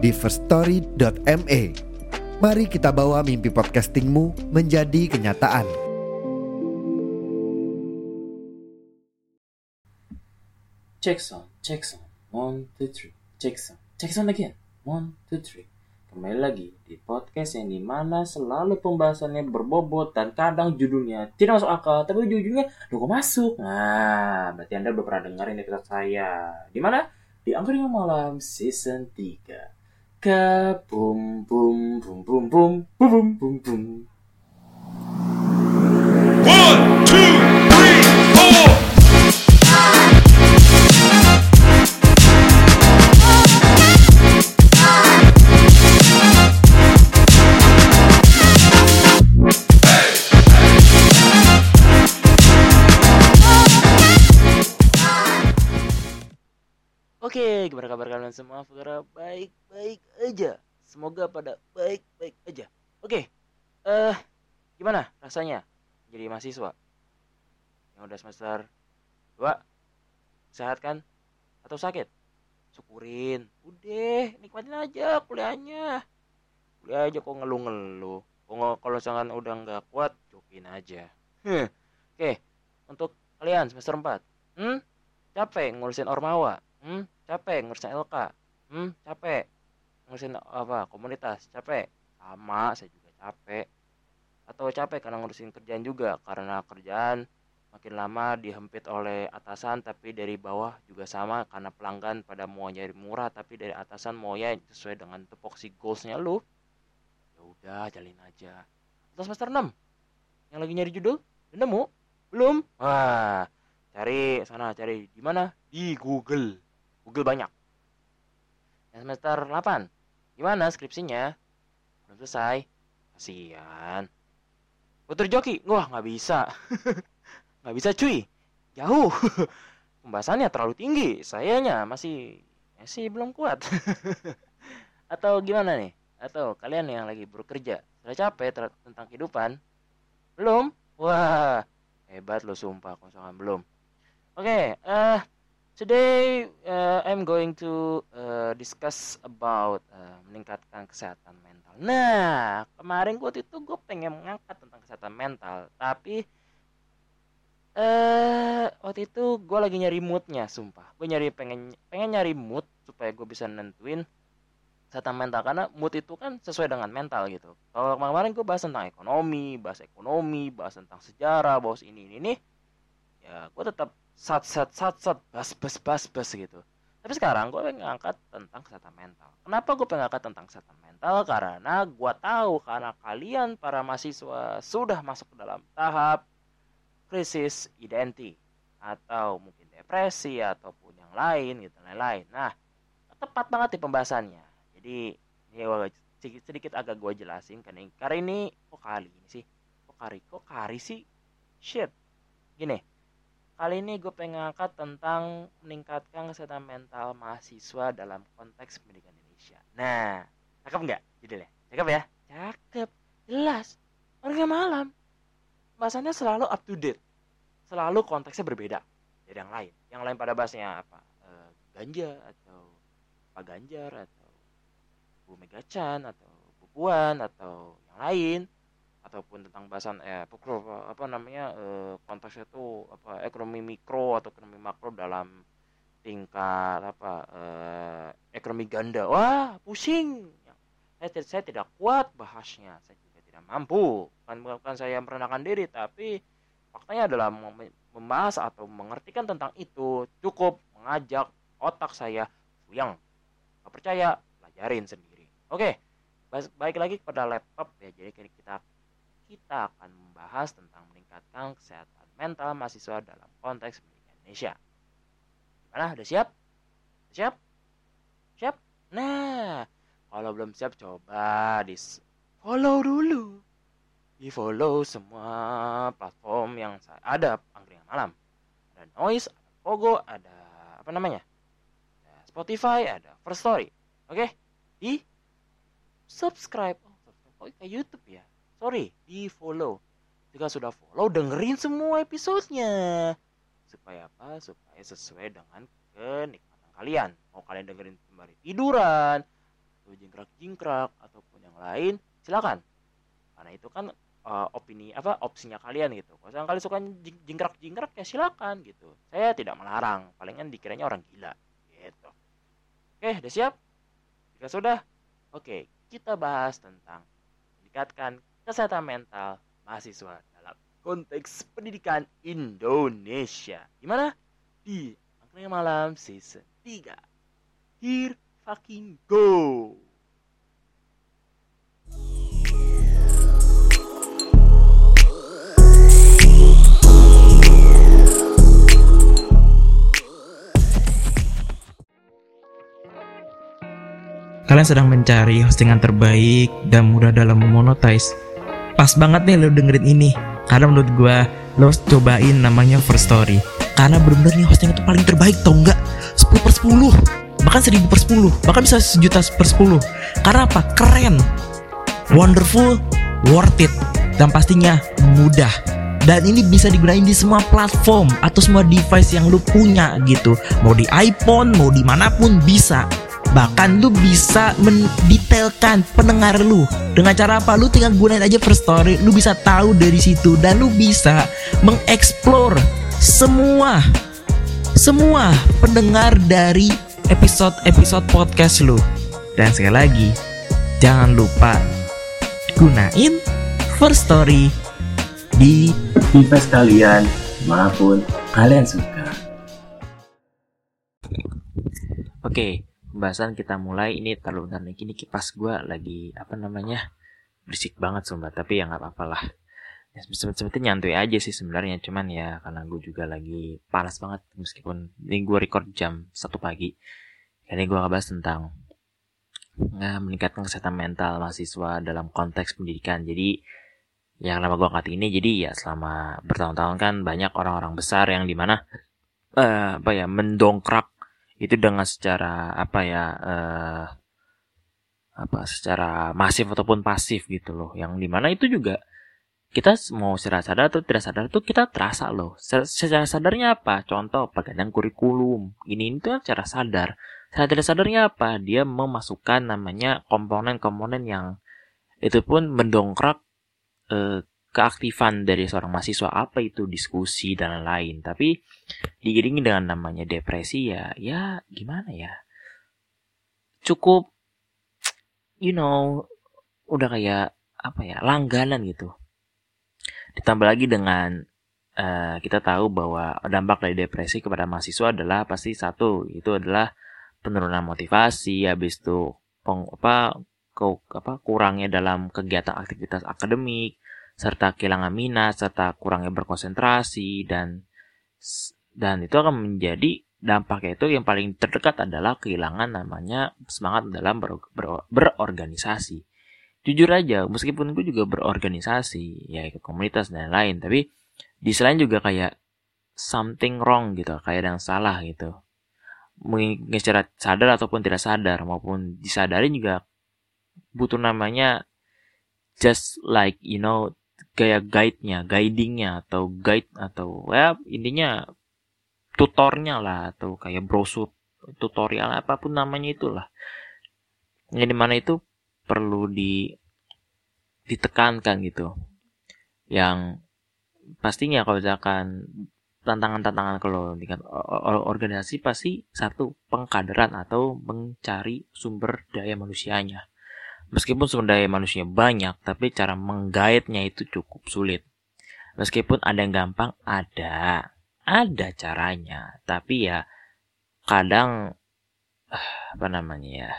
di firststory.me. Mari kita bawa mimpi podcastingmu menjadi kenyataan. Check sound, check sound. One, two, three. Check sound, check sound again. One, two, three. Kembali lagi di podcast yang di mana selalu pembahasannya berbobot dan kadang judulnya tidak masuk akal, tapi ujung-ujungnya lo kok masuk. Nah, berarti anda udah pernah dengar ini episode saya. Di mana? Di Angkringan Malam Season 3. Ka boom boom boom boom boom boom boom boom boom. One two. Kalian semua? Semoga baik-baik aja. Semoga pada baik-baik aja. Oke, eh gimana rasanya jadi mahasiswa yang udah semester 2? Sehat kan? Atau sakit? Syukurin. Udah, nikmatin aja kuliahnya. Kuliah aja kok ngeluh-ngeluh. Kalau misalkan udah nggak kuat, jokin aja. Huh. Oke, untuk kalian semester 4. Hmm? Capek ngurusin Ormawa? Hmm, capek ngurusin LK. Hmm, capek. Ngurusin apa? Komunitas, capek. Sama, saya juga capek. Atau capek karena ngurusin kerjaan juga. Karena kerjaan makin lama dihempit oleh atasan tapi dari bawah juga sama. Karena pelanggan pada mau nyari murah tapi dari atasan mau ya sesuai dengan tupoksi goalsnya lu. Ya udah jalin aja. Atau semester 6 yang lagi nyari judul udah nemu? Belum? Wah cari sana cari di mana? Di Google Google banyak. Yang semester 8 gimana skripsinya? Belum selesai. Kasihan. Putar joki wah nggak bisa. Nggak bisa cuy. Jauh. Pembahasannya terlalu tinggi. Sayanya masih masih belum kuat. Atau gimana nih? Atau kalian yang lagi bekerja sudah capek tentang kehidupan? Belum? Wah hebat lo sumpah. Misalkan belum. Oke eh today uh, I'm going to uh, discuss about uh, meningkatkan kesehatan mental. Nah kemarin gue itu gue pengen mengangkat tentang kesehatan mental tapi eh waktu itu gue lagi nyari moodnya sumpah. Gue nyari pengen pengen nyari mood supaya gue bisa nentuin kesehatan mental karena mood itu kan sesuai dengan mental gitu. Kalau kemarin gue bahas tentang ekonomi bahas ekonomi bahas tentang sejarah bahas ini ini ini ya gue tetap sat sat sat sat bas bas bas bas gitu. Tapi sekarang gue pengen ngangkat tentang kesehatan mental. Kenapa gue pengen ngangkat tentang kesehatan mental? Karena gue tahu karena kalian para mahasiswa sudah masuk ke dalam tahap krisis identik atau mungkin depresi ataupun yang lain gitu lain-lain. Nah, tepat banget nih pembahasannya. Jadi ini gua sedikit, sedikit agak gue jelasin karena ini, karena ini kok kali ini sih, kok kari, kok kari sih, shit. Gini, kali ini gue pengen ngangkat tentang meningkatkan kesehatan mental mahasiswa dalam konteks pendidikan Indonesia. Nah, cakep nggak judulnya? Cakep ya? Cakep, jelas. Orangnya malam bahasannya selalu up to date selalu konteksnya berbeda dari yang lain yang lain pada bahasnya apa Eh, ganja atau Pak Ganjar atau Bu Mega Chan atau Bu Puan atau yang lain ataupun tentang bahasan eh pokok apa, namanya eh, konteksnya itu apa ekonomi mikro atau ekonomi makro dalam tingkat apa eh, ekonomi ganda. Wah pusing. Saya, saya tidak kuat bahasnya. Saya juga tidak mampu. Bukan bukan saya merendahkan diri tapi faktanya adalah mem- membahas atau mengertikan tentang itu cukup mengajak otak saya yang percaya pelajarin sendiri. Oke bas- baik lagi kepada laptop ya. Jadi kita kita akan membahas tentang meningkatkan kesehatan mental mahasiswa dalam konteks pendidikan Indonesia. Gimana? Udah siap? Siap? Siap? Nah kalau belum siap coba di follow dulu. Di follow semua platform yang saya ada angkringan malam. Ada noise ada pogo ada apa namanya? Ada Spotify ada First Story. Oke? Di subscribe oh, subscribe. Oh kayak YouTube ya sorry di follow. Jika sudah follow dengerin semua episodenya. Supaya apa? Supaya sesuai dengan kenikmatan kalian. Mau kalian dengerin sembari tiduran atau jingkrak-jingkrak ataupun yang lain silakan. Karena itu kan uh, opini apa opsinya kalian gitu. Kalau kalian suka jingkrak-jingkrak ya silakan gitu. Saya tidak melarang. Palingan dikiranya orang gila gitu. Oke udah siap? Jika sudah oke kita bahas tentang meningkatkan kesehatan mental mahasiswa dalam konteks pendidikan Indonesia. Gimana? Di Angkringan Malam Season 3 Here fucking go. Kalian sedang mencari hostingan terbaik dan mudah dalam memonetize. Pas banget nih lo dengerin ini. Karena menurut gue lo cobain namanya First Story. Karena bener-bener nih hostingan itu paling terbaik tau nggak? 10 per 10 bahkan 1000 per 10 bahkan bisa sejuta per 10 karena apa? Keren. Wonderful worth it. Dan pastinya mudah. Dan ini bisa digunain di semua platform atau semua device yang lu punya gitu. Mau di iPhone mau di mana pun bisa bahkan lu bisa mendetailkan pendengar lu dengan cara apa lu tinggal gunain aja first story lu bisa tahu dari situ dan lu bisa mengeksplor semua semua pendengar dari episode-episode podcast lu. Dan sekali lagi, jangan lupa gunain First Story di device kalian maupun kalian suka. Oke, pembahasan kita mulai. Ini terlalu bentar. Ini kipas gue lagi apa namanya berisik banget sumpah. Tapi ya nggak apa-apa lah. Ya, sebetulnya nyantuy aja sih sebenarnya. Cuman ya karena gue juga lagi panas banget meskipun ini gue record jam satu pagi. Ini gue ngebahas tentang nah, meningkatkan kesehatan mental mahasiswa dalam konteks pendidikan. Jadi yang nama gue angkat ini jadi ya selama bertahun-tahun kan banyak orang-orang besar yang di mana uh, apa ya mendongkrak itu dengan secara apa ya uh, apa secara masif ataupun pasif gitu loh. Yang di mana itu juga kita mau secara sadar atau tidak sadar itu kita terasa loh. Secara sadarnya apa? Contoh pergantian kurikulum. Ini itu kan secara sadar. Saya tidak sadarnya apa? Dia memasukkan namanya komponen-komponen yang itu pun mendongkrak eh, keaktifan dari seorang mahasiswa apa itu diskusi dan lain-lain. Tapi diiringi dengan namanya depresi ya, ya gimana ya? Cukup, you know, udah kayak apa ya langganan gitu. Ditambah lagi dengan uh, kita tahu bahwa dampak dari depresi kepada mahasiswa adalah pasti satu itu adalah penurunan motivasi, habis itu peng, apa ke, apa kurangnya dalam kegiatan aktivitas akademik, serta kehilangan minat, serta kurangnya berkonsentrasi dan dan itu akan menjadi dampaknya itu yang paling terdekat adalah kehilangan namanya semangat dalam ber, ber, berorganisasi. Jujur aja, meskipun gue juga berorganisasi, ya ikut komunitas dan lain, tapi di selain juga kayak something wrong gitu, kayak yang salah gitu mungkin secara sadar ataupun tidak sadar maupun disadari juga butuh namanya just like you know kayak guide-nya, guiding-nya atau guide atau ya intinya tutornya lah atau kayak brosur tutorial apa pun namanya itulah. Yang di mana itu perlu di ditekankan gitu. Yang pastinya kalau misalkan tantangan-tantangan kalau tingkat organisasi pasti satu pengkaderan atau mencari sumber daya manusianya. Meskipun sumber daya manusia banyak, tapi cara menggaitnya itu cukup sulit. Meskipun ada yang gampang, ada, ada caranya. Tapi ya kadang apa namanya ya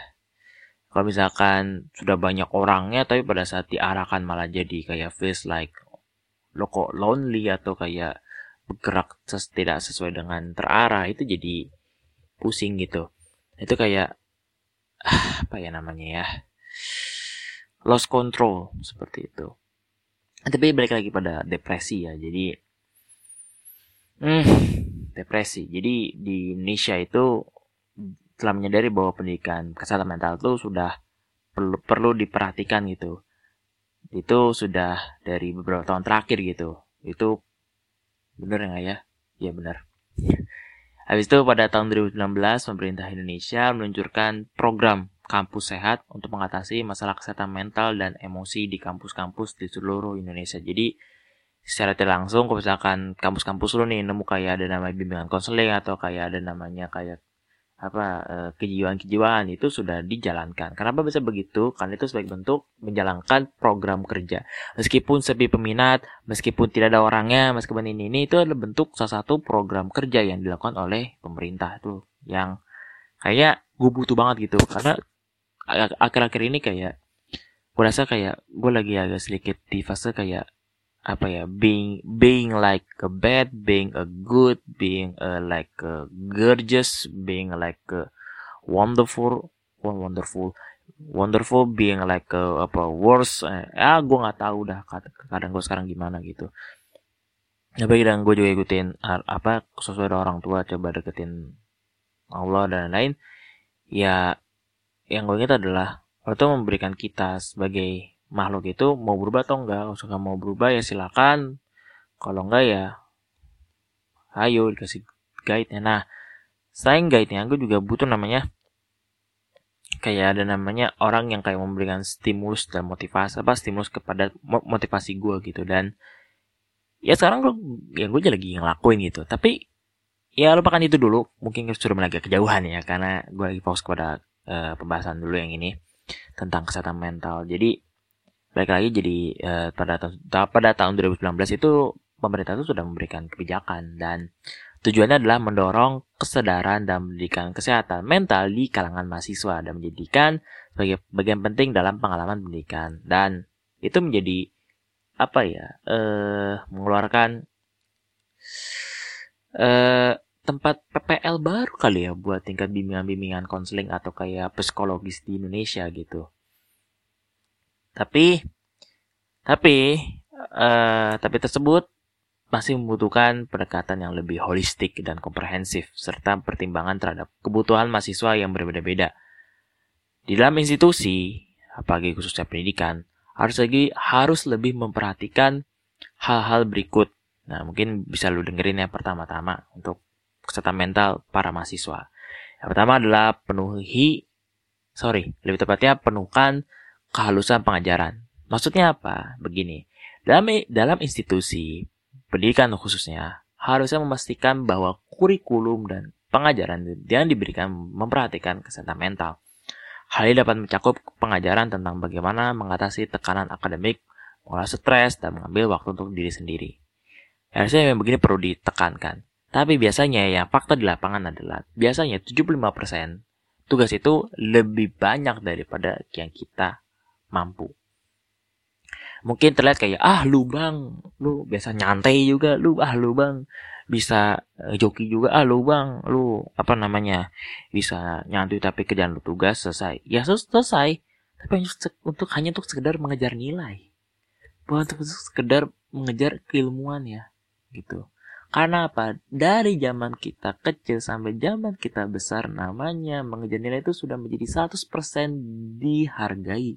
kalau misalkan sudah banyak orangnya tapi pada saat diarahkan malah jadi kayak face like lo kok lonely atau kayak bergerak tidak sesuai dengan terarah itu jadi pusing gitu itu kayak apa ya namanya ya lost control seperti itu. Tapi balik lagi pada depresi ya jadi hmm, depresi. Jadi di Indonesia itu telah menyadari bahwa pendidikan kesehatan mental itu sudah perlu perlu diperhatikan gitu. Itu sudah dari beberapa tahun terakhir gitu. Itu bener nggak ya? Ya benar. Habis itu pada tahun 2019 pemerintah Indonesia meluncurkan program kampus sehat untuk mengatasi masalah kesehatan mental dan emosi di kampus-kampus di seluruh Indonesia. Jadi secara tidak langsung kalau misalkan kampus-kampus lu nih nemu kayak ada nama bimbingan konseling atau kayak ada namanya kayak apa eh, kejiwaan-kejiwaan itu sudah dijalankan. Kenapa bisa begitu? Karena itu sebagai bentuk menjalankan program kerja. Meskipun sepi peminat, meskipun tidak ada orangnya, meskipun ini ini itu adalah bentuk salah satu program kerja yang dilakukan oleh pemerintah tuh yang kayak gue butuh banget gitu karena akhir-akhir ini kayak gue rasa kayak gue lagi agak sedikit di fase kayak apa ya being being like a bad being a good being a like a gorgeous being like a wonderful wonderful wonderful being like a, apa worse eh, ah gue nggak tahu dah kadang gue sekarang gimana gitu. Tapi kadang gue juga ikutin apa sesuai orang tua coba deketin Allah dan lain ya yang gue ingat adalah itu memberikan kita sebagai makhluk itu mau berubah atau enggak. Kalau suka mau berubah ya silakan. Kalau enggak ya ayo dikasih guide nya nah selain guide nya gue juga butuh namanya kayak ada namanya orang yang kayak memberikan stimulus dan motivasi apa stimulus kepada motivasi gue gitu. Dan ya sekarang gue ya gue lagi ngelakuin gitu. Tapi ya lupakan itu dulu. Mungkin sudah agak kejauhan ya karena gue lagi fokus kepada uh, pembahasan dulu yang ini tentang kesehatan mental. Jadi Baik lagi jadi uh, pada pada tahun 2019 itu pemerintah itu sudah memberikan kebijakan dan tujuannya adalah mendorong kesadaran dan pendidikan kesehatan mental di kalangan mahasiswa dan menjadikan sebagai bagian penting dalam pengalaman pendidikan. Dan itu menjadi apa ya eh mengeluarkan eh tempat PPL baru kali ya buat tingkat bimbingan-bimbingan konseling atau kayak psikologis di Indonesia gitu. Tapi tapi uh, tapi tersebut masih membutuhkan pendekatan yang lebih holistik dan komprehensif serta pertimbangan terhadap kebutuhan mahasiswa yang berbeda-beda. Di dalam institusi, apalagi khususnya pendidikan, harus lagi harus lebih memperhatikan hal-hal berikut. Nah, mungkin bisa lu dengerin yang pertama-tama untuk kesehatan mental para mahasiswa. Yang pertama adalah penuhi sorry, lebih tepatnya penuhkan kehalusan pengajaran. Maksudnya apa? Begini, dalam dalam institusi pendidikan khususnya harusnya memastikan bahwa kurikulum dan pengajaran yang diberikan memperhatikan kesehatan mental. Hal ini dapat mencakup pengajaran tentang bagaimana mengatasi tekanan akademik, mengolah stres, dan mengambil waktu untuk diri sendiri. Harusnya yang begini perlu ditekankan. Tapi biasanya yang fakta di lapangan adalah biasanya 75% tugas itu lebih banyak daripada yang kita mampu. Mungkin terlihat kayak ah lu bang, lu biasa nyantai juga, lu ah lu bang. Bisa uh, joki juga. Ah lu bang, lu apa namanya bisa nyantai tapi kerjaan lu tugas selesai. Ya selesai, tapi untuk hanya untuk sekedar mengejar nilai, bukan untuk sekedar mengejar keilmuan ya, gitu. Karena apa? Dari zaman kita kecil sampai zaman kita besar namanya mengejar nilai itu sudah menjadi 100% dihargai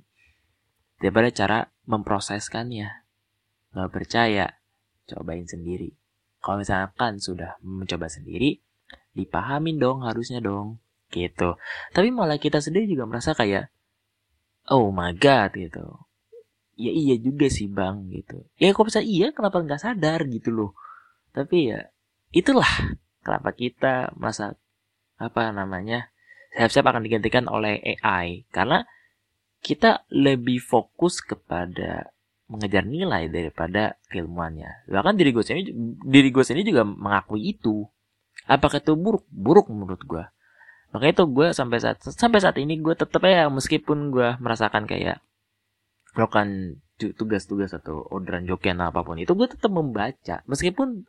daripada cara memproseskannya. Gak percaya, cobain sendiri. Kalau misalkan sudah mencoba sendiri, dipahamin dong harusnya dong. Gitu. Tapi malah kita sendiri juga merasa kayak, oh my god gitu. Ya iya juga sih bang gitu. Ya kok bisa iya kenapa nggak sadar gitu loh. Tapi ya itulah kenapa kita masa apa namanya siap-siap akan digantikan oleh AI karena kita lebih fokus kepada mengejar nilai daripada keilmuannya. Bahkan diri gue sendiri, diri gue sendiri juga mengakui itu. Apakah itu buruk? Buruk menurut gue. Makanya itu gue sampai saat sampai saat ini gue tetap ya meskipun gue merasakan kayak melakukan tugas-tugas atau orderan jokian apa pun itu gue tetap membaca meskipun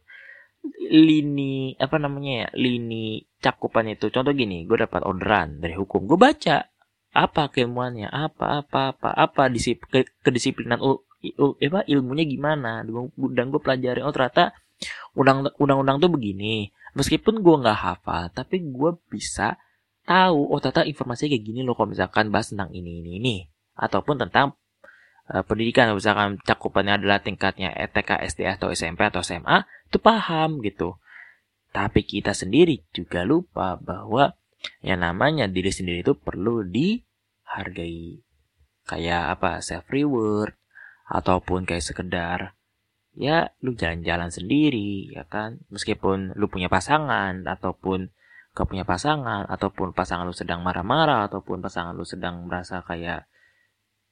lini apa namanya ya lini cakupannya itu. Contoh gini gue dapat orderan dari hukum. Gue baca apa keilmuannya apa apa apa apa disip, ke, kedisiplinan ul, il- apa ilmunya gimana. Dan gue pelajari oh ternyata undang undang-undang tuh begini. Meskipun gue nggak hafal tapi gue bisa tahu oh ternyata informasinya kayak gini loh kalau misalkan bahas tentang ini ini ini. Ataupun tentang uh, pendidikan misalkan cakupannya adalah tingkatnya ETK, SD atau SMP atau SMA itu paham gitu. Tapi kita sendiri juga lupa bahwa yang namanya diri sendiri itu perlu dihargai. Kayak apa self reward ataupun kayak sekedar ya lu jalan-jalan sendiri ya kan? Meskipun lu punya pasangan ataupun gak punya pasangan ataupun pasangan lu sedang marah-marah ataupun pasangan lu sedang merasa kayak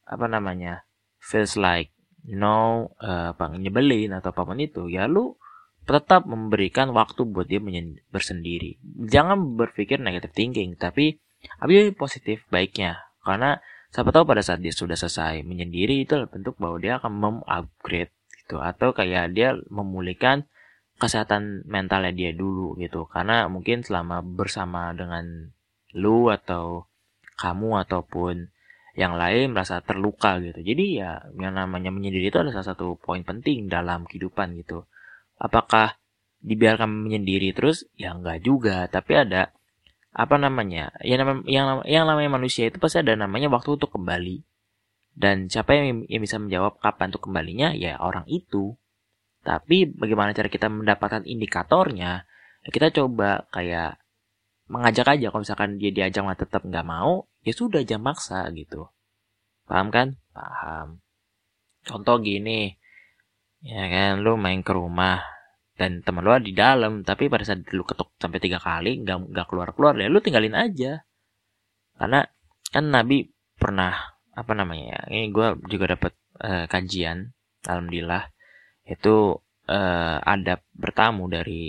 apa namanya feels like know uh, apa nyebelin atau apa pun itu ya lu tetap memberikan waktu buat dia bersendiri. Jangan berpikir negative thinking tapi ambil positif baiknya. Karena siapa tahu pada saat dia sudah selesai menyendiri itu bentuk bahwa dia akan mem-upgrade gitu. Atau kayak dia memulihkan kesehatan mentalnya dia dulu gitu. Karena mungkin selama bersama dengan lu atau kamu ataupun yang lain merasa terluka gitu. Jadi ya yang namanya menyendiri itu adalah salah satu poin penting dalam kehidupan gitu. Apakah dibiarkan menyendiri terus? Ya enggak juga. Tapi ada apa namanya yang namanya yang, yang namanya manusia itu pasti ada namanya waktu untuk kembali. Dan siapa yang, yang bisa menjawab kapan untuk kembalinya? Ya orang itu. Tapi bagaimana cara kita mendapatkan indikatornya? Ya kita coba kayak mengajak aja. Kalau misalkan dia diajak malah tetap nggak mau ya sudah jam maksa gitu. Paham kan? Paham. Contoh gini ya kan lu main ke rumah dan teman lu ada di dalam tapi pada saat lu ketuk sampai tiga kali nggak nggak keluar keluar ya lu tinggalin aja. Karena kan Nabi pernah apa namanya ya ini gue juga dapat eh, kajian alhamdulillah itu eh, adab bertamu dari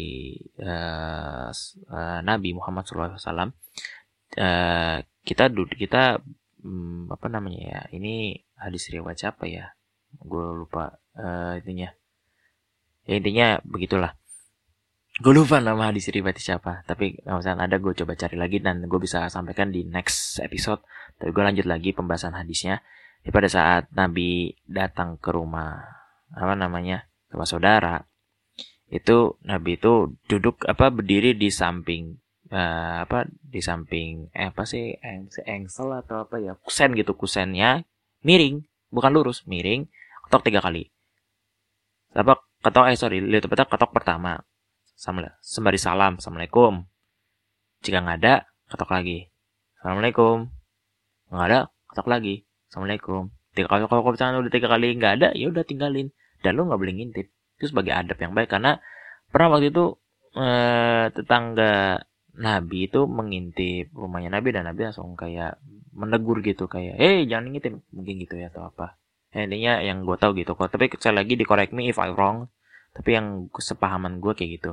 s- eh, Nabi Muhammad SAW eh, kita duduk kita hmm, apa namanya ya ini hadis riwayat siapa ya? Gue lupa. Eh, intinya. Ya intinya begitulah. Gue lupa nama hadis riwayat siapa tapi kalau misalnya ada gue coba cari lagi dan gue bisa sampaikan di next episode. Tapi gue lanjut lagi pembahasan hadisnya. Jadi pada saat Nabi datang ke rumah apa namanya rumah saudara itu Nabi itu duduk apa berdiri di samping eh, apa di samping eh apa sih eng, engsel atau apa ya kusen gitu kusennya miring bukan lurus miring ketok tiga kali. Apa ketok eh sorry lihat tepatnya ketok pertama. Sama sembari salam assalamualaikum. Jika nggak ada ketok lagi. Assalamualaikum. Nggak ada ketok lagi. Assalamualaikum. Tiga kali kalau misalnya udah tiga kali nggak ada ya udah tinggalin. Dan lu nggak boleh ngintip. Itu sebagai adab yang baik karena pernah waktu itu eh, tetangga Nabi itu mengintip rumahnya Nabi dan Nabi langsung kayak menegur gitu kayak eh jangan ngintip. Mungkin gitu ya atau apa. Ya, intinya yang gue tahu gitu kok. Tapi saya lagi di correct me if I wrong. Tapi yang sepahaman gue kayak gitu.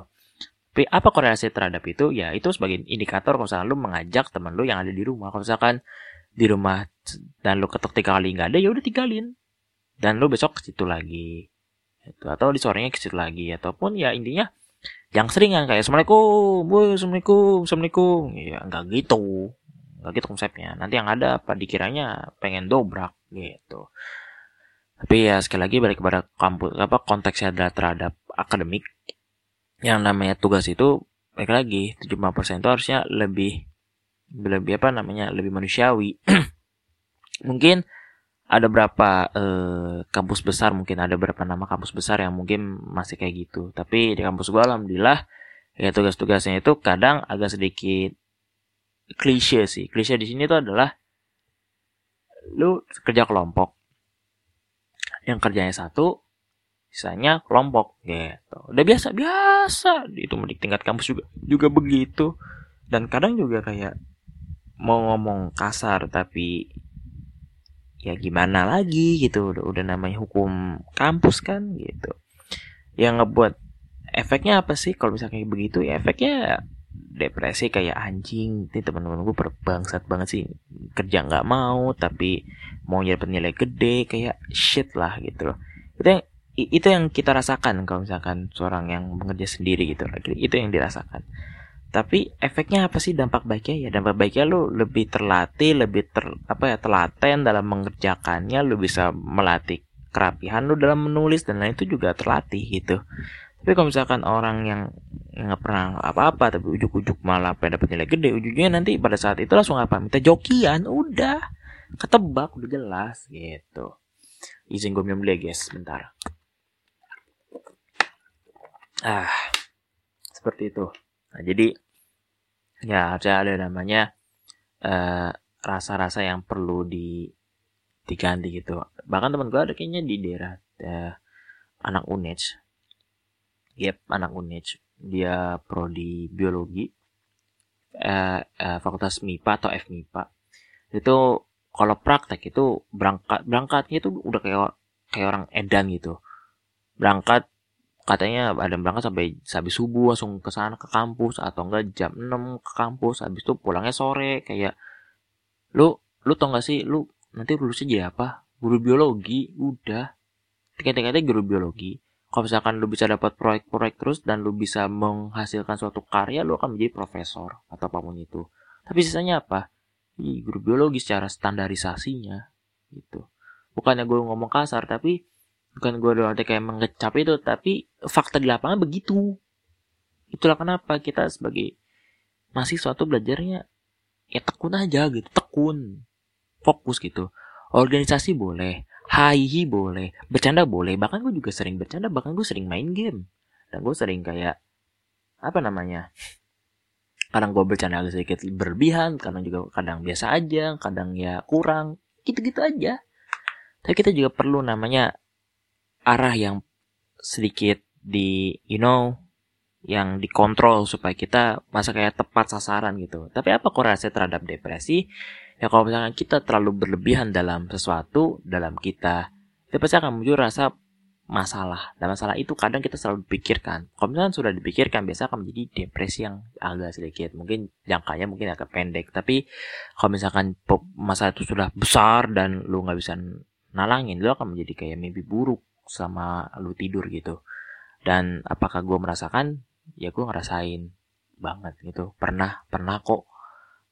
Tapi apa korelasi terhadap itu? Ya itu sebagai indikator kalau misalkan lu mengajak teman lu yang ada di rumah. Kalau misalkan di rumah dan lu ketok tiga kali nggak ada ya udah tinggalin. Dan lu besok ke situ lagi. Itu atau di sorenya ke situ lagi. Ataupun ya intinya yang sering yang kayak assalamualaikum, woi assalamualaikum, assalamualaikum, ya nggak gitu, nggak gitu konsepnya. Nanti yang ada apa dikiranya pengen dobrak gitu. Tapi ya sekali lagi balik kepada kampus apa konteksnya adalah terhadap akademik. Yang namanya tugas itu balik lagi 75% itu harusnya lebih lebih apa namanya lebih manusiawi. mungkin ada berapa eh, kampus besar mungkin ada berapa nama kampus besar yang mungkin masih kayak gitu. Tapi di kampus gua alhamdulillah ya tugas-tugasnya itu kadang agak sedikit klise sih. Klise di sini tuh adalah lu kerja kelompok. Yang kerjanya satu sisanya kelompok gitu. Udah biasa biasa. Itu di tingkat kampus juga juga begitu. Dan kadang juga kayak mau ngomong kasar tapi ya gimana lagi gitu udah, udah namanya hukum kampus kan gitu. Yang ngebuat efeknya apa sih? Kalau misalnya kayak begitu ya efeknya depresi kayak anjing ini teman-teman gue berbangsat banget sih. Kerja nggak mau tapi mau dapat nilai gede kayak shit lah gitu loh. Itu yang itu yang kita rasakan kalau misalkan seorang yang bekerja sendiri gitu. Itu yang dirasakan tapi efeknya apa sih dampak baiknya? Ya dampak baiknya lu lebih terlatih lebih ter apa ya telaten dalam mengerjakannya lu bisa melatih kerapihan lu dalam menulis dan lain itu juga terlatih gitu. Tapi kalau misalkan orang yang nggak pernah apa-apa tapi ujuk-ujuk malah pengen dapat nilai gede ujungnya nanti pada saat itu langsung apa? Minta jokian udah. Ketebak udah jelas gitu. Izin gue minum dulu ya guys bentar ah seperti itu nah jadi ya harusnya ada namanya eh, rasa-rasa yang perlu di diganti gitu. Bahkan teman gue ada kayaknya di daerah eh, anak unej. Yep anak unej. Dia prodi biologi eh, eh, fakultas MIPA atau FMIPA itu kalau praktek itu berangkat berangkatnya itu udah kayak kayak orang edan gitu. Berangkat katanya ada berangkat sampai habis subuh langsung ke sana ke kampus atau enggak jam 6 ke kampus habis itu pulangnya sore kayak lu lu tau gak sih lu nanti lulusnya jadi apa? Guru biologi udah. Tingkat-tingkatnya guru biologi kalau misalkan lu bisa dapat proyek-proyek terus dan lu bisa menghasilkan suatu karya lu akan menjadi profesor atau apa pun itu. Tapi sisanya apa? Ih, guru biologi secara standarisasinya gitu. Bukannya gue ngomong kasar tapi bukan gue doang kayak mengecap itu tapi fakta di lapangan begitu. Itulah kenapa kita sebagai mahasiswa tuh belajarnya ya tekun aja gitu tekun. Fokus gitu. Organisasi boleh hi boleh bercanda boleh. Bahkan gue juga sering bercanda bahkan gue sering main game. Dan gue sering kayak apa namanya kadang gue bercanda agak sedikit berlebihan kadang juga kadang biasa aja kadang ya kurang. Gitu-gitu aja. Tapi kita juga perlu namanya arah yang sedikit di you know yang dikontrol supaya kita masa kayak tepat sasaran gitu. Tapi apa korelasi terhadap depresi? Ya kalau misalnya kita terlalu berlebihan dalam sesuatu dalam kita, itu pasti akan muncul rasa masalah. Dan masalah itu kadang kita selalu pikirkan. Kalau misalnya sudah dipikirkan, biasa akan menjadi depresi yang agak sedikit. Mungkin jangkanya mungkin agak pendek. Tapi kalau misalkan masalah itu sudah besar dan lu nggak bisa nalangin, lu akan menjadi kayak mimpi buruk sama lu tidur gitu. Dan apakah gue merasakan? Ya gue ngerasain banget gitu. Pernah pernah kok.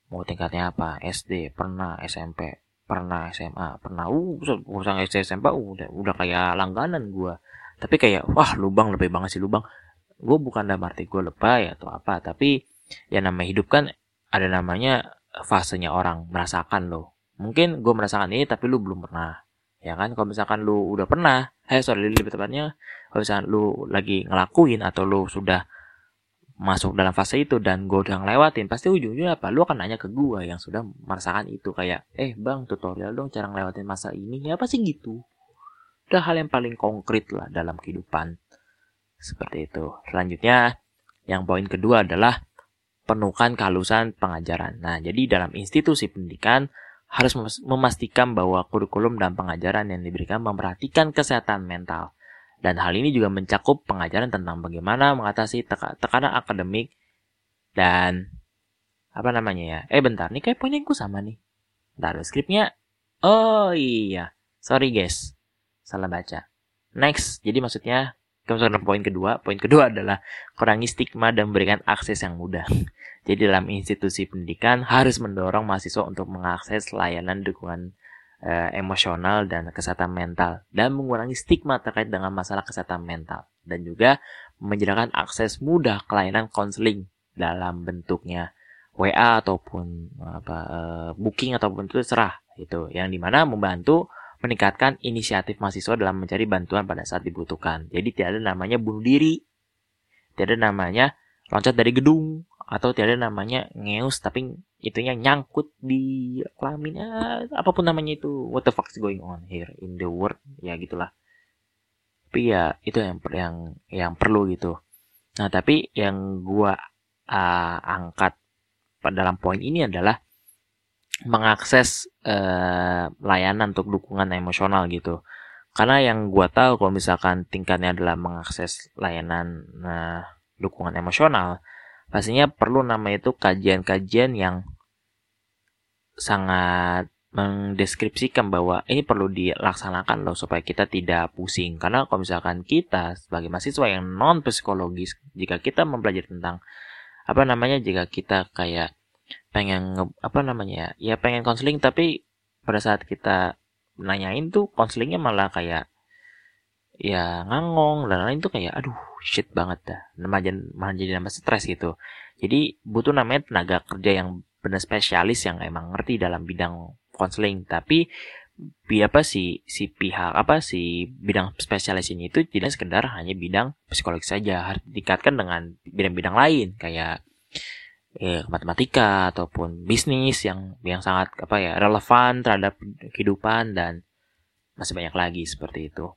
Mau tingkatnya apa? SD pernah. SMP pernah. SMA pernah. Uh usang SD SMP uh, udah udah kayak langganan gue tapi kayak wah lubang lebih banget sih lubang. Gue bukan dalam arti gue lebay atau apa tapi ya namanya hidup kan ada namanya fasenya orang merasakan loh. Mungkin gue merasakan ini tapi lu belum pernah ya kan kalau misalkan lu udah pernah eh sorry lebih tepatnya kalau misalkan lu lagi ngelakuin atau lu sudah masuk dalam fase itu dan gue udah ngelewatin pasti ujung-ujungnya apa? Lu akan nanya ke gue yang sudah merasakan itu kayak eh bang tutorial dong cara ngelewatin masa ini ya sih gitu? Udah hal yang paling konkret lah dalam kehidupan seperti itu. Selanjutnya yang poin kedua adalah penuhkan kehalusan pengajaran. Nah jadi dalam institusi pendidikan harus memastikan bahwa kurikulum dan pengajaran yang diberikan memperhatikan kesehatan mental. Dan hal ini juga mencakup pengajaran tentang bagaimana mengatasi teka tekanan akademik dan apa namanya ya? Eh bentar, nih kayak poinnya sama nih. Bentar, skripnya. Oh iya, sorry guys, salah baca. Next, jadi maksudnya Kemudian poin kedua, poin kedua adalah kurangi stigma dan memberikan akses yang mudah. Jadi dalam institusi pendidikan harus mendorong mahasiswa untuk mengakses layanan dukungan e, emosional dan kesehatan mental dan mengurangi stigma terkait dengan masalah kesehatan mental dan juga menyediakan akses mudah ke layanan konseling dalam bentuknya WA ataupun apa e, booking ataupun itu serah itu yang di mana membantu meningkatkan inisiatif mahasiswa dalam mencari bantuan pada saat dibutuhkan. Jadi tidak ada namanya bunuh diri, tidak ada namanya loncat dari gedung, atau tidak ada namanya ngeus tapi itunya nyangkut di kelamin apa pun namanya itu. What the fuck is going on here in the world? Ya gitulah. Tapi ya itu yang yang yang perlu gitu. Nah tapi yang gua uh, angkat dalam poin ini adalah mengakses uh, layanan untuk dukungan emosional gitu. Karena yang gue tahu kalau misalkan tingkatnya adalah mengakses layanan uh, dukungan emosional, pastinya perlu nama itu kajian-kajian yang sangat mendeskripsikan bahwa ini perlu dilaksanakan loh supaya kita tidak pusing karena kalau misalkan kita sebagai mahasiswa yang non psikologis jika kita mempelajari tentang apa namanya jika kita kayak pengen nge, apa namanya ya pengen konseling tapi pada saat kita nanyain tuh konselingnya malah kayak ya ngangong dan lain tuh kayak aduh shit banget dah jadi, malah jadi nambah stres gitu. Jadi butuh namanya tenaga kerja yang benar spesialis yang emang ngerti dalam bidang konseling. Tapi bi apa sih si pihak apa si bidang spesialis ini itu tidak sekedar hanya bidang psikologi saja harus ditingkatkan dengan bidang-bidang lain. Kayak eh, matematika ataupun bisnis yang yang sangat apa ya relevan terhadap kehidupan dan masih banyak lagi seperti itu.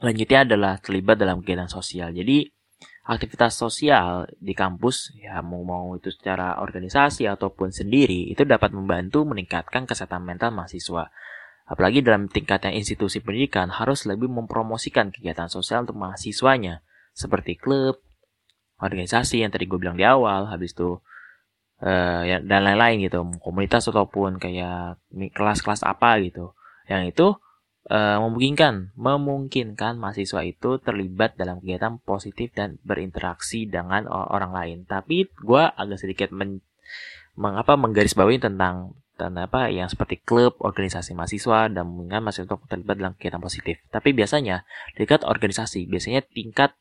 Selanjutnya adalah terlibat dalam kegiatan sosial. Jadi aktivitas sosial di kampus ya mau mau itu secara organisasi ataupun sendiri itu dapat membantu meningkatkan kesehatan mental mahasiswa. Apalagi dalam tingkatnya institusi pendidikan harus lebih mempromosikan kegiatan sosial untuk mahasiswanya seperti klub, organisasi yang tadi gue bilang di awal, habis itu uh, ya, dan lain-lain gitu, komunitas ataupun kayak kelas-kelas apa gitu. Yang itu uh, memungkinkan memungkinkan mahasiswa itu terlibat dalam kegiatan positif dan berinteraksi dengan orang lain. Tapi gue agak sedikit men, mengapa menggarisbawahi tentang dan apa yang seperti klub, organisasi mahasiswa dan memungkinkan mahasiswa untuk terlibat dalam kegiatan positif. Tapi biasanya dekat organisasi biasanya tingkat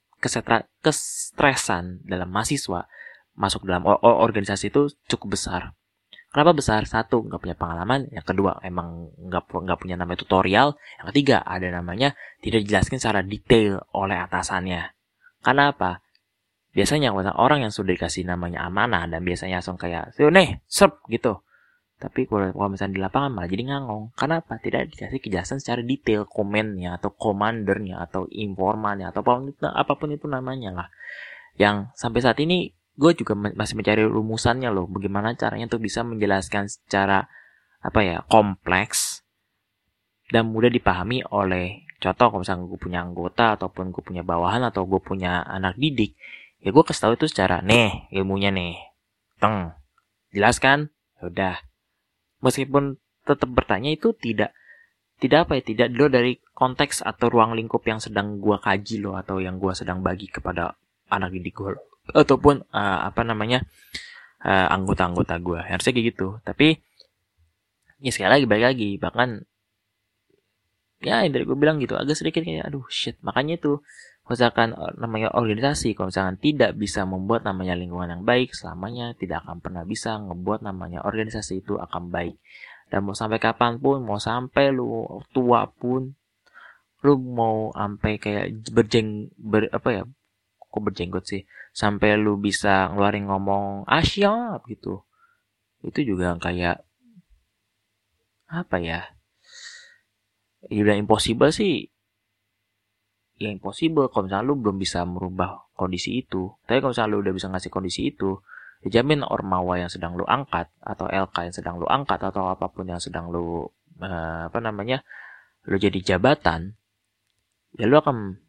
kestresan dalam mahasiswa masuk dalam organisasi itu cukup besar. Kenapa besar? Satu, nggak punya pengalaman. Yang kedua, emang nggak nggak punya namanya tutorial. Yang ketiga, ada namanya tidak dijelaskan secara detail oleh atasannya. Karena apa? Biasanya orang yang sudah dikasih namanya amanah dan biasanya langsung kayak, nih, serp gitu. Tapi kalau, kalau misalnya di lapangan malah jadi ngangong. Karena apa? Tidak dikasih kejelasan secara detail komennya atau komandernya atau informannya atau apa pun, apa pun itu namanya lah. Yang sampai saat ini gue juga masih mencari rumusannya loh bagaimana caranya untuk bisa menjelaskan secara apa ya kompleks dan mudah dipahami oleh contoh kalau misalnya gue punya anggota ataupun gue punya bawahan atau gue punya anak didik ya gue kasih tahu itu secara nih ilmunya nih teng jelaskan ya udah meskipun tetap bertanya itu tidak tidak apa ya tidak dulu dari konteks atau ruang lingkup yang sedang gue kaji loh atau yang gue sedang bagi kepada anak didik gue ataupun uh, apa namanya uh, anggota-anggota gue harusnya kayak gitu. Tapi ya sekali lagi balik lagi bahkan ya yang dari gue bilang gitu agak sedikit kayak aduh shit. Makanya itu misalkan namanya organisasi kalau misalkan tidak bisa membuat namanya lingkungan yang baik selamanya tidak akan pernah bisa ngebuat namanya organisasi itu akan baik. Dan mau sampai kapan pun mau sampai lu tua pun lu mau sampai kayak berjeng ber apa ya kok berjenggot sih? Sampai lu bisa ngeluarin ngomong Asia gitu. Itu juga kayak apa ya ya udah impossible sih ya impossible. Kalau misalnya lu belum bisa merubah kondisi itu tapi kalau misalnya lu udah bisa ngasih kondisi itu dijamin ormawa yang sedang lu angkat atau LK yang sedang lu angkat atau apa pun yang sedang lu uh, apa namanya lu jadi jabatan ya lu akan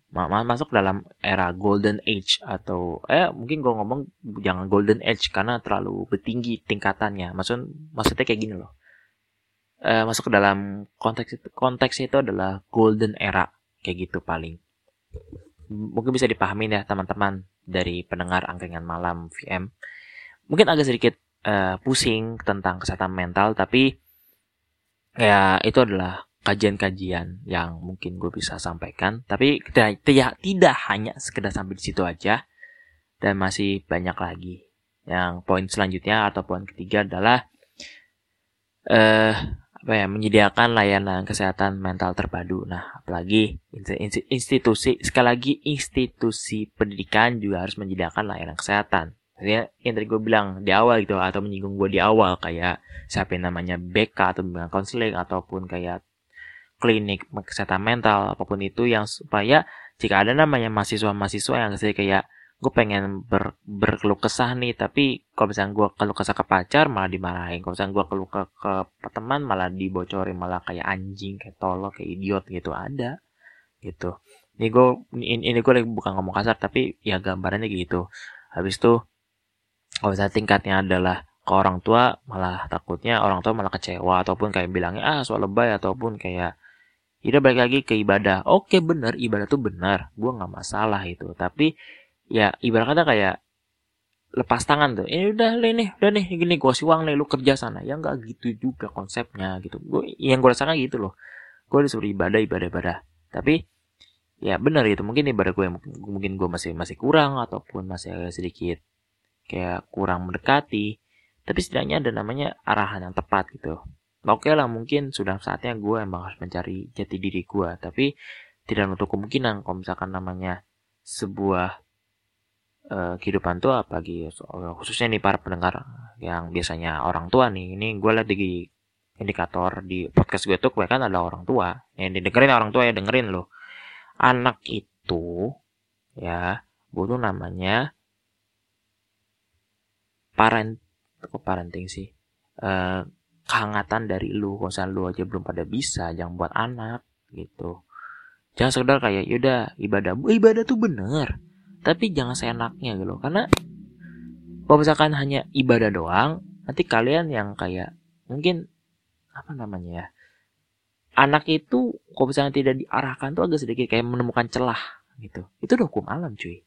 masuk dalam era golden age atau eh mungkin gue ngomong jangan golden age karena terlalu bertinggi tingkatannya. Maksud maksudnya kayak gini loh. Eh, masuk ke dalam konteks itu konteks itu adalah golden era kayak gitu paling mungkin bisa dipahami ya teman-teman dari pendengar angkringan malam VM mungkin agak sedikit uh, pusing tentang kesehatan mental tapi ya itu adalah kajian-kajian yang mungkin gue bisa sampaikan. Tapi tidak, tidak, hanya sekedar sampai di situ aja. Dan masih banyak lagi. Yang poin selanjutnya atau poin ketiga adalah eh apa ya menyediakan layanan kesehatan mental terpadu. Nah, apalagi institusi sekali lagi institusi pendidikan juga harus menyediakan layanan kesehatan. Jadi yang tadi gue bilang di awal gitu atau menyinggung gue di awal kayak siapa yang namanya BK atau konseling ataupun kayak klinik kesehatan mental apa pun itu yang supaya jika ada namanya mahasiswa-mahasiswa yang kayak gue pengen ber, berkeluh kesah nih tapi kalau misalnya gue keluh kesah ke pacar malah dimarahin kalau misalnya gue keluh ke, ke teman malah dibocorin malah kayak anjing kayak tolol kayak idiot gitu ada gitu ini gue ini, ini gue bukan ngomong kasar tapi ya gambarannya gitu habis itu kalau misalnya tingkatnya adalah ke orang tua malah takutnya orang tua malah kecewa ataupun kayak bilangnya ah soal lebay ataupun kayak kita balik lagi ke ibadah. Oke bener, ibadah tuh benar. Gue nggak masalah itu. Tapi ya ibarat kata kayak lepas tangan tuh. Ini udah le nih udah nih gini gue kasih uang nih lu kerja sana. Ya nggak gitu juga konsepnya gitu. Gue yang gue rasakan gitu loh. Gue disuruh ibadah ibadah ibadah. Tapi ya benar gitu mungkin ibadah gue mungkin, mungkin gue masih masih kurang ataupun masih agak sedikit kayak kurang mendekati. Tapi setidaknya ada namanya arahan yang tepat gitu. Oke lah mungkin sudah saatnya gue emang harus mencari jati diri gue tapi tidak untuk kemungkinan kalau misalkan namanya sebuah uh, kehidupan tuh apalagi khususnya nih para pendengar yang biasanya orang tua nih. Ini gue lihat di indikator di podcast gue tuh kebanyakan ada orang tua. Yang didengerin orang tua ya dengerin loh anak itu ya butuh namanya parent kok parenting sih? Eh, kehangatan dari lu. Kalau lu aja belum pada bisa jangan buat anak gitu. Jangan sekedar kayak yaudah ibadah. Ibadah tuh bener tapi jangan seenaknya gitu karena kalau misalkan hanya ibadah doang nanti kalian yang kayak mungkin apa namanya ya anak itu kalau misalnya tidak diarahkan tuh agak sedikit kayak menemukan celah gitu. Itu udah hukum alam cuy.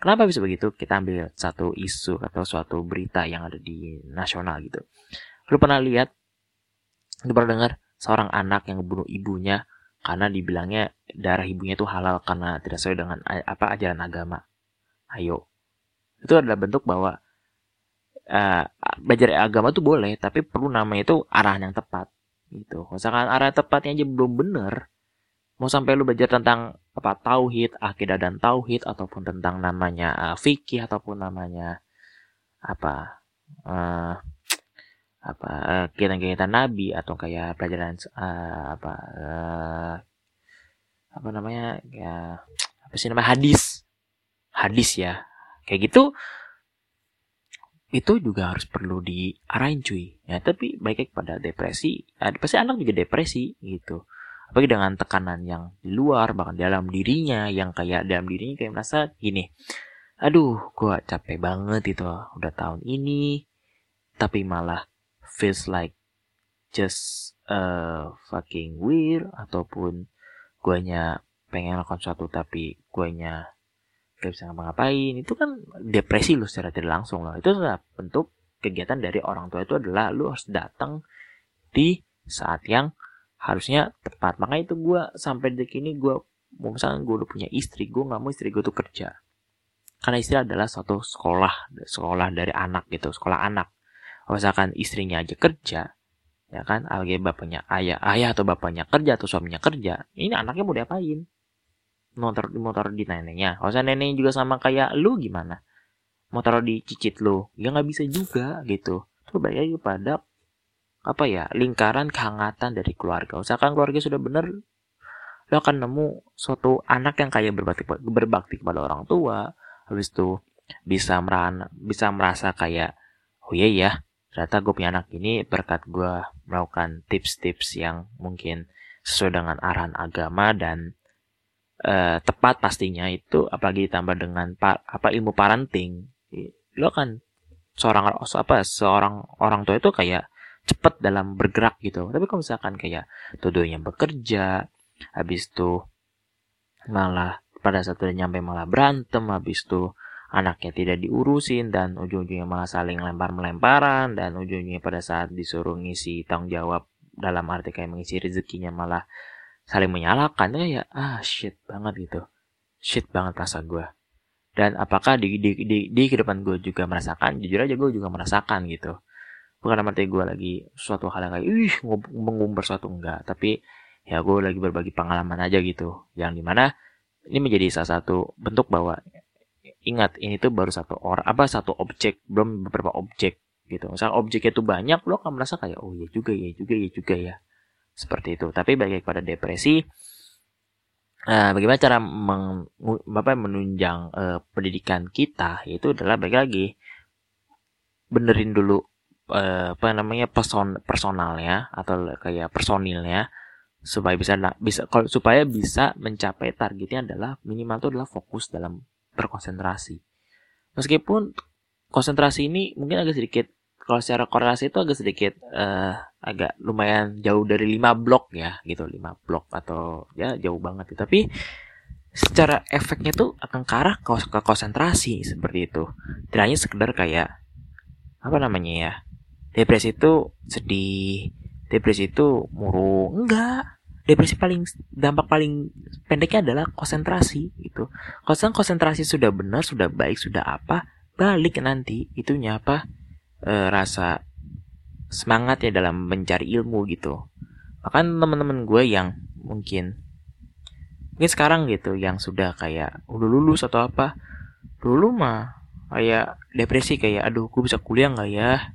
Kenapa bisa begitu? Kita ambil satu isu atau suatu berita yang ada di nasional gitu. Lu pernah lihat, lu pernah dengar seorang anak yang membunuh ibunya karena dibilangnya darah ibunya itu halal karena tidak sesuai dengan apa ajaran agama. Ayo. Itu adalah bentuk bahwa uh, belajar agama tuh boleh, tapi perlu namanya itu arahan yang tepat gitu misalkan arah tepatnya aja belum bener mau sampai lu belajar tentang apa tauhid akidah dan tauhid ataupun tentang namanya uh, fikih ataupun namanya apa uh, apa uh, kegiatan-kegiatan nabi atau kayak pelajaran uh, apa uh, apa namanya ya apa sih namanya hadis hadis ya. Kayak gitu itu juga harus perlu diarahin cuy. Ya tapi baiknya kepada depresi. Ya, pasti anak juga depresi gitu. Apalagi dengan tekanan yang di luar bahkan di dalam dirinya yang kayak dalam dirinya kayak merasa gini aduh gua capek banget itu udah tahun ini. Tapi malah feels like just uh, fucking weird ataupun guanya pengen lakukan sesuatu tapi guanya gak bisa ngapa-ngapain. Itu kan depresi lu secara tidak langsung loh itu adalah bentuk kegiatan dari orang tua itu adalah lu harus datang di saat yang harusnya tepat. Makanya itu gue sampai detik ini gue mau misalnya gue udah punya istri gue nggak mau istri gue tuh kerja. Karena istri adalah suatu sekolah sekolah dari anak gitu sekolah anak. Misalkan istrinya aja kerja ya kan alge bapaknya ayah ayah atau bapaknya kerja atau suaminya kerja ini anaknya mau diapain motor motor di neneknya. Kalau neneknya juga sama kayak lu gimana? Mau taruh di cicit lu? Ya nggak bisa juga gitu. Itu baik lagi pada apa ya lingkaran kehangatan dari keluarga. Usahakan keluarga sudah benar lo akan nemu suatu anak yang kayak berbakti berbakti kepada orang tua. Habis itu bisa merana, bisa merasa kayak oh iya ya ternyata gue punya anak ini berkat gue melakukan tips-tips yang mungkin sesuai dengan arahan agama dan uh, tepat pastinya itu apalagi ditambah dengan par, apa ilmu parenting. Lo kan seorang apa seorang orang tua itu kayak cepet dalam bergerak gitu. Tapi kalau misalkan kayak tuduhnya bekerja habis itu malah pada saat udah nyampe malah berantem habis itu anaknya tidak diurusin dan ujung-ujungnya malah saling lempar-melemparan dan ujung-ujungnya pada saat disuruh ngisi tanggung jawab dalam arti kayak mengisi rezekinya malah saling menyalahkan ya ah shit banget gitu. Shit banget rasa gue dan apakah di di di, di kehidupan gue juga merasakan? Jujur aja gue juga merasakan gitu. Bukan berarti gue lagi suatu hal yang kayak ih mengumbar suatu enggak. Tapi ya gue lagi berbagi pengalaman aja gitu. Yang di mana ini menjadi salah satu bentuk bahwa ingat ini tuh baru satu orang apa satu objek belum beberapa objek gitu. Misal objeknya tuh banyak lo akan merasa kayak oh iya juga ya juga ya juga ya seperti itu. Tapi bagi pada depresi uh, bagaimana cara meng, apa, menunjang uh, pendidikan kita itu adalah bagi lagi benerin dulu uh, apa namanya person personalnya atau kayak personilnya supaya bisa bisa kalau supaya bisa mencapai targetnya adalah minimal itu adalah fokus dalam berkonsentrasi. Meskipun konsentrasi ini mungkin agak sedikit kalau secara korelasi itu agak sedikit uh, agak lumayan jauh dari 5 blok ya gitu. 5 blok atau ya jauh banget gitu. tapi secara efeknya tuh akan ke arah ke, konsentrasi seperti itu. Tidak hanya sekedar kayak apa namanya ya depresi itu sedih depresi itu murung. Enggak. Depresi paling dampak paling pendeknya adalah konsentrasi gitu. Kalau konsentrasi sudah benar sudah baik sudah apa balik nanti itunya apa e, rasa semangat ya dalam mencari ilmu gitu. Bahkan teman-teman gue yang mungkin mungkin sekarang gitu yang sudah kayak udah lulus atau apa dulu mah kayak depresi kayak aduh gue bisa kuliah nggak ya?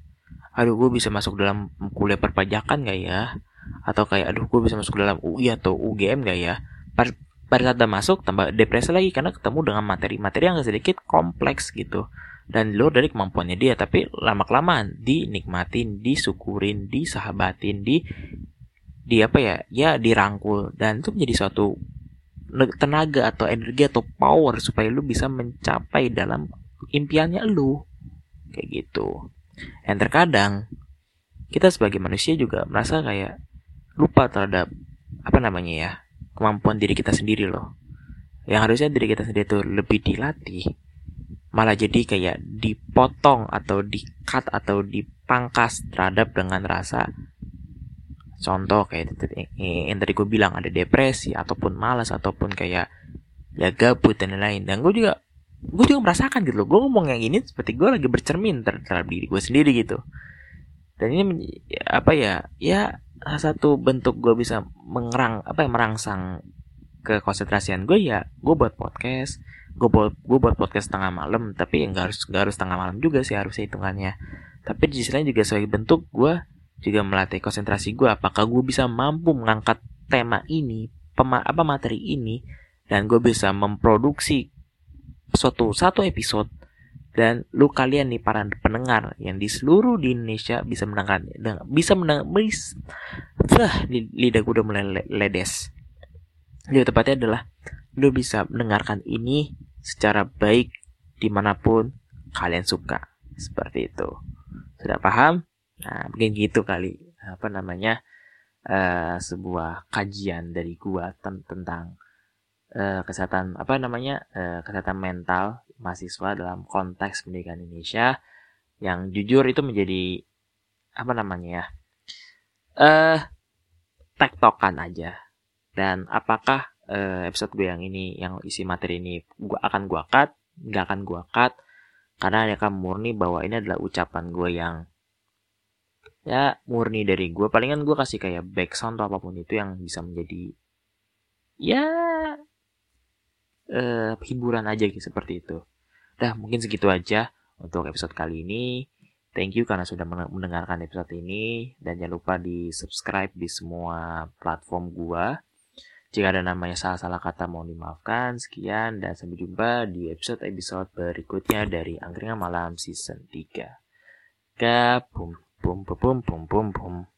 Aduh gue bisa masuk dalam kuliah perpajakan nggak ya? Atau kayak aduh gue bisa masuk dalam UI atau UGM nggak ya? Pada, pada saat udah masuk tambah depresi lagi karena ketemu dengan materi-materi yang sedikit kompleks gitu dan luar dari kemampuannya dia tapi lama kelamaan dinikmatin disyukurin disahabatin di di apa ya ya dirangkul. Dan itu menjadi suatu tenaga atau energi atau power supaya lu bisa mencapai dalam impiannya lu kayak gitu. Yang terkadang kita sebagai manusia juga merasa kayak lupa terhadap apa namanya ya kemampuan diri kita sendiri loh. Yang harusnya diri kita sendiri itu lebih dilatih malah jadi kayak dipotong atau di cut atau dipangkas terhadap dengan rasa. Contoh kayak yang tadi gue bilang ada depresi ataupun malas ataupun kayak ya gabut dan lain-lain. Dan gue juga gue juga merasakan gitu loh. Gue ngomong yang ini seperti gue lagi bercermin terhadap diri gue sendiri gitu. Dan ini apa ya ya salah satu bentuk gue bisa mengerang apa ya merangsang ke konsentrasian gue ya gue buat podcast gue buat gue buat podcast tengah malam tapi nggak harus nggak harus tengah malam juga sih harusnya hitungannya. Tapi di sisi juga sebagai bentuk gue juga melatih konsentrasi gue apakah gue bisa mampu mengangkat tema ini pema apa materi ini dan gue bisa memproduksi suatu satu episode dan lu kalian nih para pendengar yang di seluruh di Indonesia bisa mendengar bisa mendengar bis, lidah gue udah mulai ledes. Jadi tepatnya adalah lu bisa mendengarkan ini secara baik di mana pun kalian suka. Seperti itu. Sudah paham? Nah, mungkin gitu kali. Apa namanya? Uh, sebuah kajian dari gua tentang uh, kesehatan apa namanya? Uh, kesehatan mental mahasiswa dalam konteks pendidikan Indonesia yang jujur itu menjadi apa namanya ya? Uh, tektokan aja. Dan apakah uh, episode gue yang ini yang isi materi ini gua akan gua cut nggak akan gua cut karena kan murni bahwa ini adalah ucapan gue yang ya murni dari gue palingan gue kasih kayak background atau apa pun itu yang bisa menjadi ya uh, hiburan aja gitu seperti itu. Dah mungkin segitu aja untuk episode kali ini. Thank you karena sudah mendengarkan episode ini. Dan jangan lupa di subscribe di semua platform gue jika ada namanya salah-salah kata mohon dimaafkan sekian dan sampai jumpa di episode-episode berikutnya dari Angkringan Malam Season 3 Gabung Boom, boom, boom, boom, boom, boom.